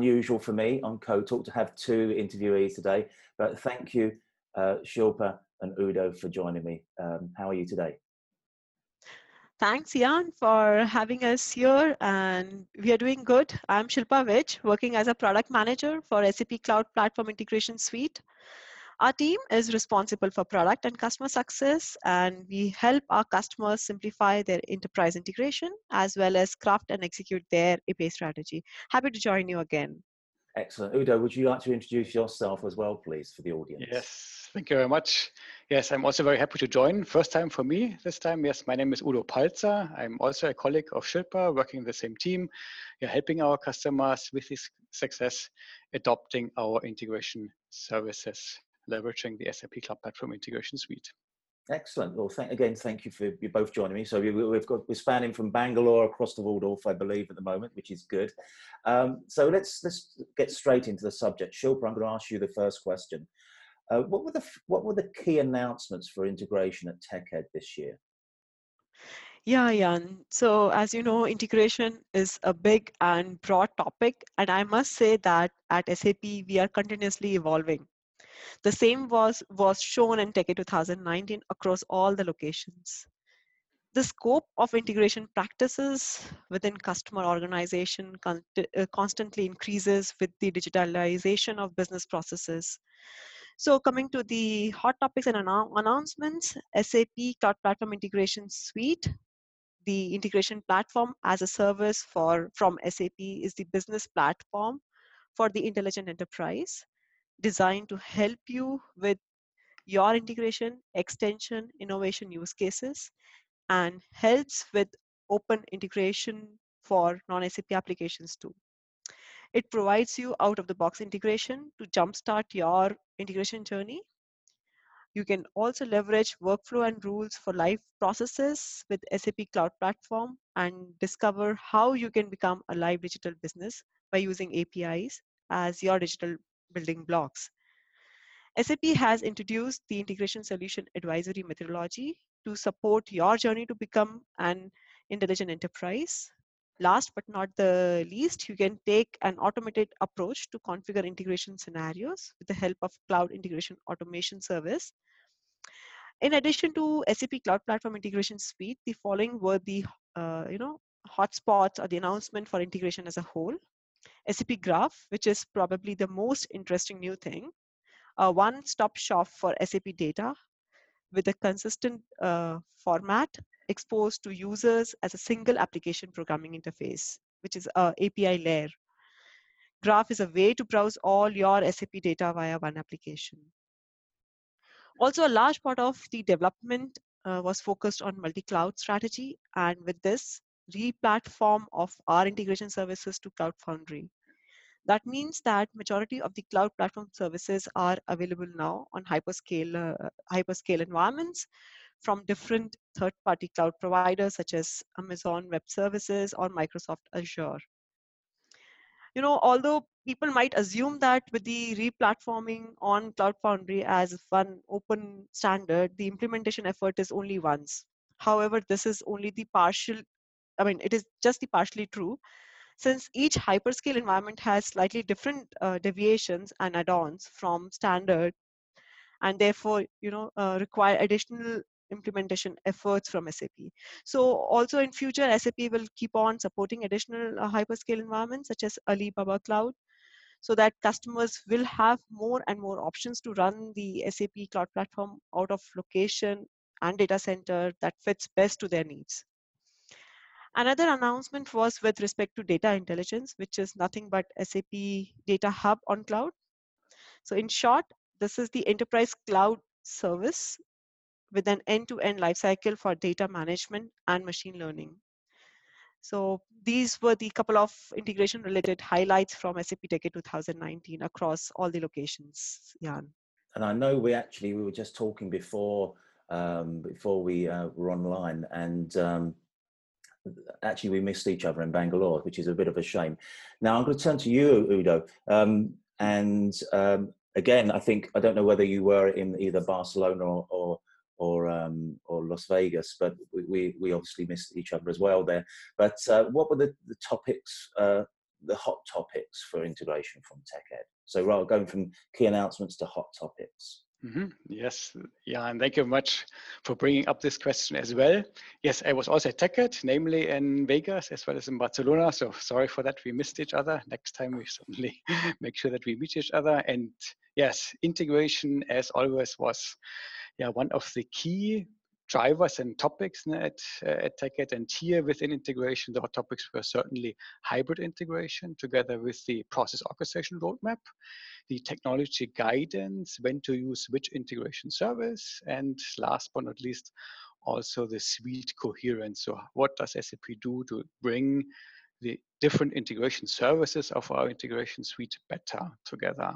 unusual for me on Co-Talk to have two interviewees today, but thank you, uh, Shilpa and Udo, for joining me. Um, how are you today? Thanks, Jan, for having us here, and we are doing good. I'm Shilpa Vij, working as a product manager for SAP Cloud Platform Integration Suite. Our team is responsible for product and customer success, and we help our customers simplify their enterprise integration as well as craft and execute their API strategy. Happy to join you again. Excellent. Udo, would you like to introduce yourself as well, please, for the audience? Yes, thank you very much. Yes, I'm also very happy to join. First time for me this time. Yes, my name is Udo Paltzer. I'm also a colleague of Shilpa, working in the same team, yeah, helping our customers with this success, adopting our integration services leveraging the SAP Cloud Platform Integration Suite. Excellent. Well, thank, again, thank you for you both joining me. So we, have got we're spanning from Bangalore across the Walldorf, I believe, at the moment, which is good. Um, so let's let's get straight into the subject. Shilpa, I'm going to ask you the first question. Uh, what were the what were the key announcements for integration at TechEd this year? Yeah, Jan. So as you know, integration is a big and broad topic, and I must say that at SAP we are continuously evolving. The same was, was shown in TechEd 2019 across all the locations. The scope of integration practices within customer organization uh, constantly increases with the digitalization of business processes. So coming to the hot topics and annou announcements, SAP Cloud Platform Integration Suite, the integration platform as a service for from SAP is the business platform for the intelligent enterprise designed to help you with your integration, extension, innovation use cases, and helps with open integration for non-SAP applications too. It provides you out-of-the-box integration to jumpstart your integration journey. You can also leverage workflow and rules for live processes with SAP Cloud Platform and discover how you can become a live digital business by using APIs as your digital building blocks. SAP has introduced the integration solution advisory methodology to support your journey to become an intelligent enterprise. Last but not the least, you can take an automated approach to configure integration scenarios with the help of Cloud Integration Automation Service. In addition to SAP Cloud Platform Integration Suite, the following were the uh, you know hotspots or the announcement for integration as a whole. SAP Graph, which is probably the most interesting new thing, a one-stop shop for SAP data with a consistent uh, format exposed to users as a single application programming interface, which is a API layer. Graph is a way to browse all your SAP data via one application. Also, a large part of the development uh, was focused on multi-cloud strategy, and with this, re-platform of our integration services to Cloud Foundry. That means that majority of the cloud platform services are available now on hyperscale, uh, hyperscale environments from different third-party cloud providers such as Amazon Web Services or Microsoft Azure. You know, although people might assume that with the replatforming on Cloud Foundry as one open standard, the implementation effort is only once. However, this is only the partial I mean, it is just the partially true, since each hyperscale environment has slightly different uh, deviations and add-ons from standard, and therefore, you know, uh, require additional implementation efforts from SAP. So also in future, SAP will keep on supporting additional uh, hyperscale environments such as Alibaba Cloud, so that customers will have more and more options to run the SAP Cloud Platform out of location and data center that fits best to their needs. Another announcement was with respect to data intelligence, which is nothing but SAP Data Hub on cloud. So in short, this is the enterprise cloud service with an end-to-end lifecycle for data management and machine learning. So these were the couple of integration related highlights from SAP TechEd 2019 across all the locations, Jan. And I know we actually, we were just talking before, um, before we uh, were online and um, actually we missed each other in Bangalore, which is a bit of a shame. Now I'm going to turn to you, Udo. Um, and um, again, I think I don't know whether you were in either Barcelona or or or, um, or Las Vegas, but we, we obviously missed each other as well there. But uh, what were the, the topics uh, the hot topics for integration from TechEd. So rather going from key announcements to hot topics. Mm -hmm. Yes, yeah, and thank you much for bringing up this question as well. Yes, I was also at TechEd, namely in Vegas as well as in Barcelona. So sorry for that, we missed each other. Next time we certainly make sure that we meet each other. And yes, integration as always was yeah one of the key drivers and topics at, uh, at TechEd. And here within integration, the hot topics were certainly hybrid integration together with the process orchestration roadmap, the technology guidance, when to use which integration service, and last but not least, also the suite coherence. So what does SAP do to bring the different integration services of our integration suite better together?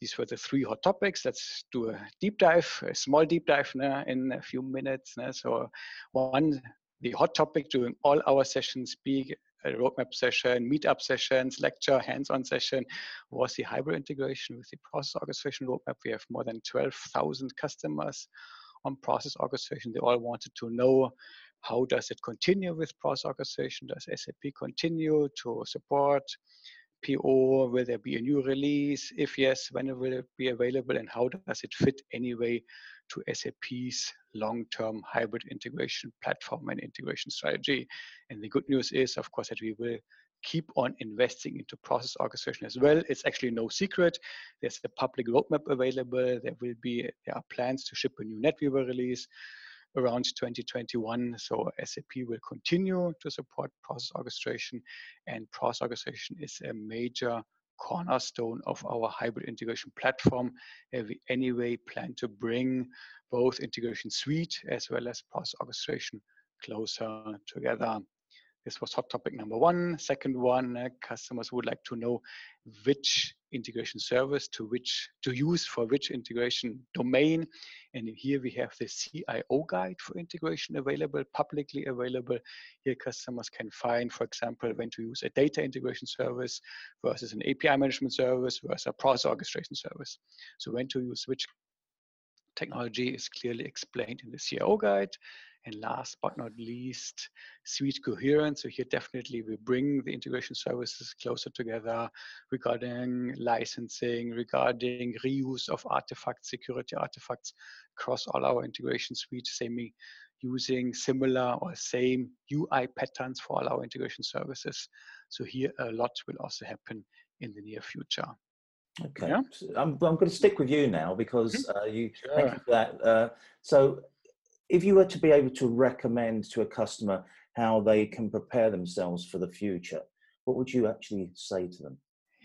These were the three hot topics. Let's do a deep dive, a small deep dive now in a few minutes. Now. So one, the hot topic during all our sessions, be a uh, roadmap session, meetup sessions, lecture, hands-on session, was the hybrid integration with the process orchestration roadmap. We have more than 12,000 customers on process orchestration. They all wanted to know how does it continue with process orchestration? Does SAP continue to support PO? Will there be a new release? If yes, when will it be available and how does it fit anyway to SAP's long-term hybrid integration platform and integration strategy? And the good news is, of course, that we will keep on investing into process orchestration as well. It's actually no secret. There's a public roadmap available. There will be there are plans to ship a new NetWeaver release around 2021. So SAP will continue to support process orchestration and process orchestration is a major cornerstone of our hybrid integration platform. We anyway plan to bring both integration suite as well as process orchestration closer together. This was hot topic number one. Second one, uh, customers would like to know which integration service to which to use for which integration domain. And here we have the CIO guide for integration available, publicly available. Here customers can find, for example, when to use a data integration service versus an API management service versus a process orchestration service. So when to use which technology is clearly explained in the CIO guide. And last but not least, suite coherence. So here definitely we bring the integration services closer together regarding licensing, regarding reuse of artifacts, security artifacts across all our integration suite, same using similar or same UI patterns for all our integration services. So here a lot will also happen in the near future. Okay, yeah. I'm, I'm going to stick with you now because mm-hmm. uh, you sure. thank you for that. Uh, so if you were to be able to recommend to a customer how they can prepare themselves for the future, what would you actually say to them?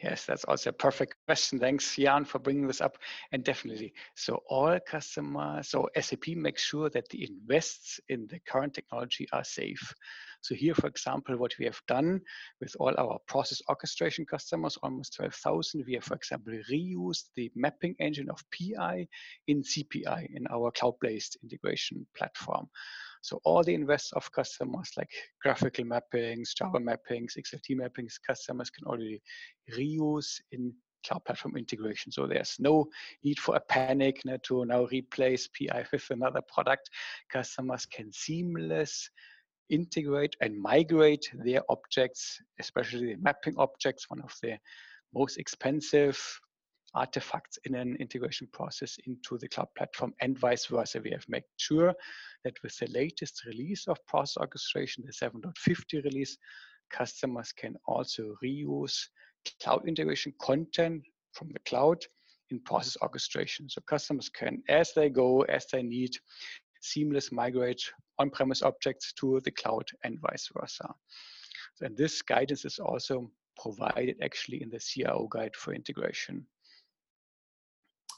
Yes, that's also a perfect question. Thanks, Jan, for bringing this up. And definitely, so all customers, so SAP makes sure that the invests in the current technology are safe. So here, for example, what we have done with all our process orchestration customers, almost 12,000, we have, for example, reused the mapping engine of PI in CPI in our cloud-based integration platform. So all the invests of customers like graphical mappings, Java mappings, XSLT mappings, customers can already reuse in cloud platform integration. So there's no need for a panic know, to now replace PI with another product. Customers can seamless integrate and migrate their objects, especially the mapping objects, one of the most expensive artifacts in an integration process into the cloud platform and vice versa. We have made sure that with the latest release of process orchestration, the 7.50 release, customers can also reuse cloud integration content from the cloud in process orchestration. So customers can, as they go, as they need, seamless migrate on-premise objects to the cloud and vice versa. And this guidance is also provided actually in the CIO guide for integration.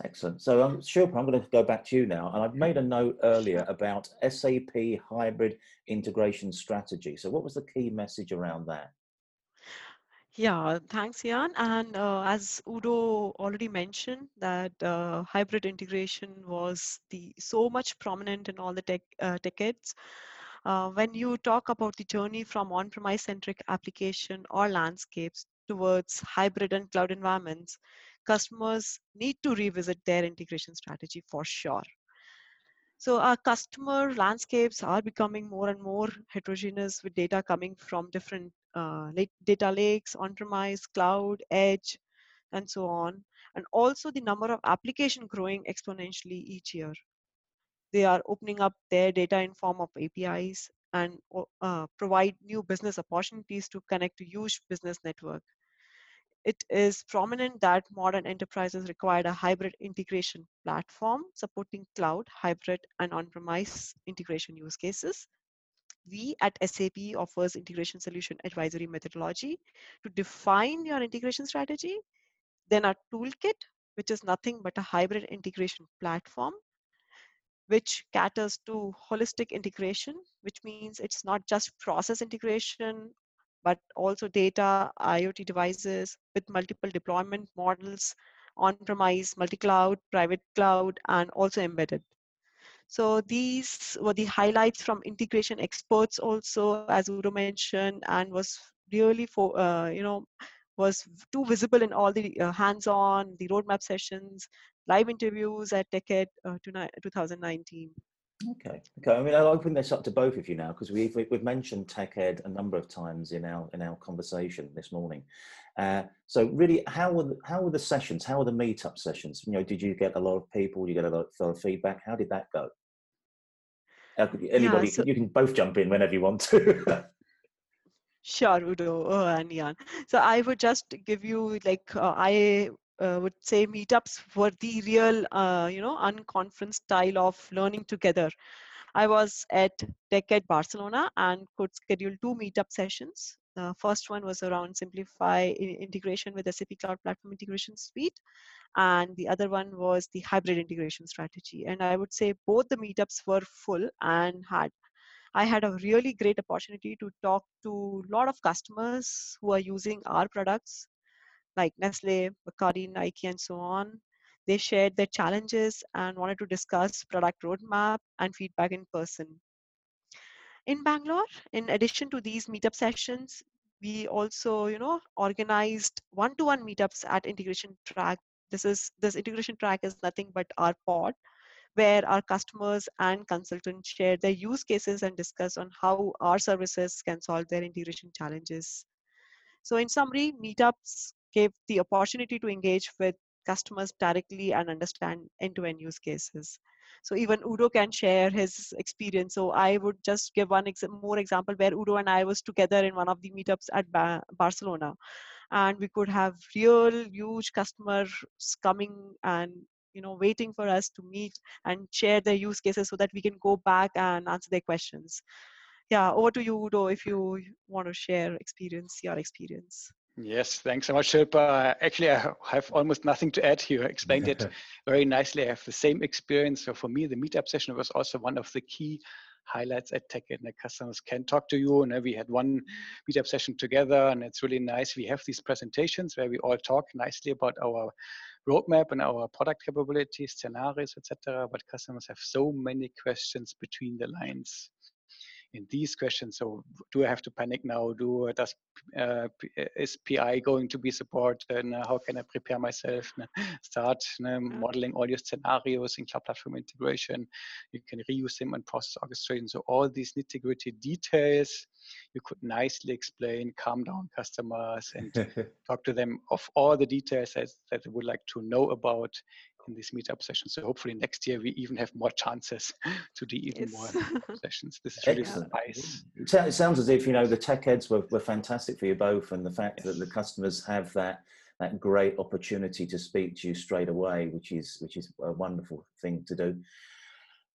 Excellent. So, um, Shilpa, I'm going to go back to you now. And I've made a note earlier about SAP hybrid integration strategy. So, what was the key message around that? Yeah, thanks, Jan. And uh, as Udo already mentioned, that uh, hybrid integration was the so much prominent in all the tech uh, decades. Uh, when you talk about the journey from on-premise centric application or landscapes towards hybrid and cloud environments, customers need to revisit their integration strategy for sure. So our customer landscapes are becoming more and more heterogeneous with data coming from different uh, data lakes, on-premise, cloud, edge, and so on. And also the number of application growing exponentially each year. They are opening up their data in form of APIs and uh, provide new business opportunities to connect to huge business network it is prominent that modern enterprises require a hybrid integration platform supporting cloud, hybrid, and on-premise integration use cases. We at SAP offers integration solution advisory methodology to define your integration strategy, then our toolkit, which is nothing but a hybrid integration platform which caters to holistic integration, which means it's not just process integration but also data, IoT devices with multiple deployment models, on-premise, multi-cloud, private cloud, and also embedded. So these were the highlights from integration experts also, as Udo mentioned, and was really for, uh, you know, was too visible in all the uh, hands-on, the roadmap sessions, live interviews at TechEd uh, 2019. Okay. Okay. I mean, I'll open this up to both of you now because we've we've mentioned TechEd a number of times in our in our conversation this morning. Uh, so, really, how were the, how were the sessions? How were the meetup sessions? You know, did you get a lot of people? Did you get a lot of feedback? How did that go? Anybody, yeah, so, you can both jump in whenever you want to. sure, Udo oh, and Jan. So I would just give you like uh, I uh, would say meetups were the real, uh, you know, unconference style of learning together. I was at TechEd Barcelona and could schedule two meetup sessions. The first one was around simplify integration with SAP Cloud Platform Integration Suite, and the other one was the hybrid integration strategy. And I would say both the meetups were full and had I had a really great opportunity to talk to a lot of customers who are using our products like Nestle, Bacardi, Nike, and so on. They shared their challenges and wanted to discuss product roadmap and feedback in person. In Bangalore, in addition to these meetup sessions, we also, you know, organized one-to-one meetups at Integration Track. This is this integration track is nothing but our pod, where our customers and consultants share their use cases and discuss on how our services can solve their integration challenges. So in summary, meetups gave the opportunity to engage with customers directly and understand end-to-end use cases. So even Udo can share his experience. So I would just give one ex- more example where Udo and I was together in one of the meetups at ba- Barcelona, and we could have real huge customers coming and you know waiting for us to meet and share their use cases so that we can go back and answer their questions. Yeah, over to you, Udo, if you want to share experience, your experience. Yes, thanks so much, Shilpa. Actually, I have almost nothing to add. You explained it very nicely. I have the same experience. So for me, the meetup session was also one of the key highlights at Tech and the customers can talk to you. And we had one meetup session together and it's really nice. We have these presentations where we all talk nicely about our roadmap and our product capabilities, scenarios, etc. But customers have so many questions between the lines in these questions. So do I have to panic now? Do does uh, uh is PI going to be supported? And uh, how can I prepare myself? Start mm. modeling all your scenarios in cloud platform integration. You can reuse them in process orchestration. So all these nitty gritty details you could nicely explain, calm down customers, and talk to them of all the details that, that they would like to know about in these meetup sessions. So hopefully next year we even have more chances to do even yes. more sessions. This is really Excellent. nice. It sounds as if you know the TechEds were, were fantastic for you both, and the fact yes. that the customers have that that great opportunity to speak to you straight away, which is which is a wonderful thing to do.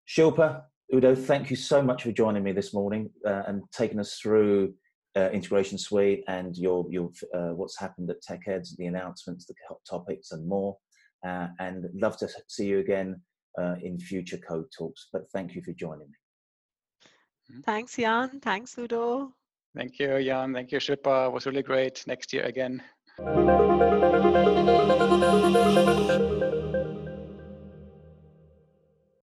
Shilpa, Udo, thank you so much for joining me this morning uh, and taking us through uh, integration suite and your your uh, what's happened at TechEds, the announcements, the topics, and more uh, and love to see you again uh, in future code talks. But thank you for joining me. Mm-hmm. Thanks, Jan. Thanks, Udo. Thank you, Jan. Thank you, Shilpa. It was really great. Next year again.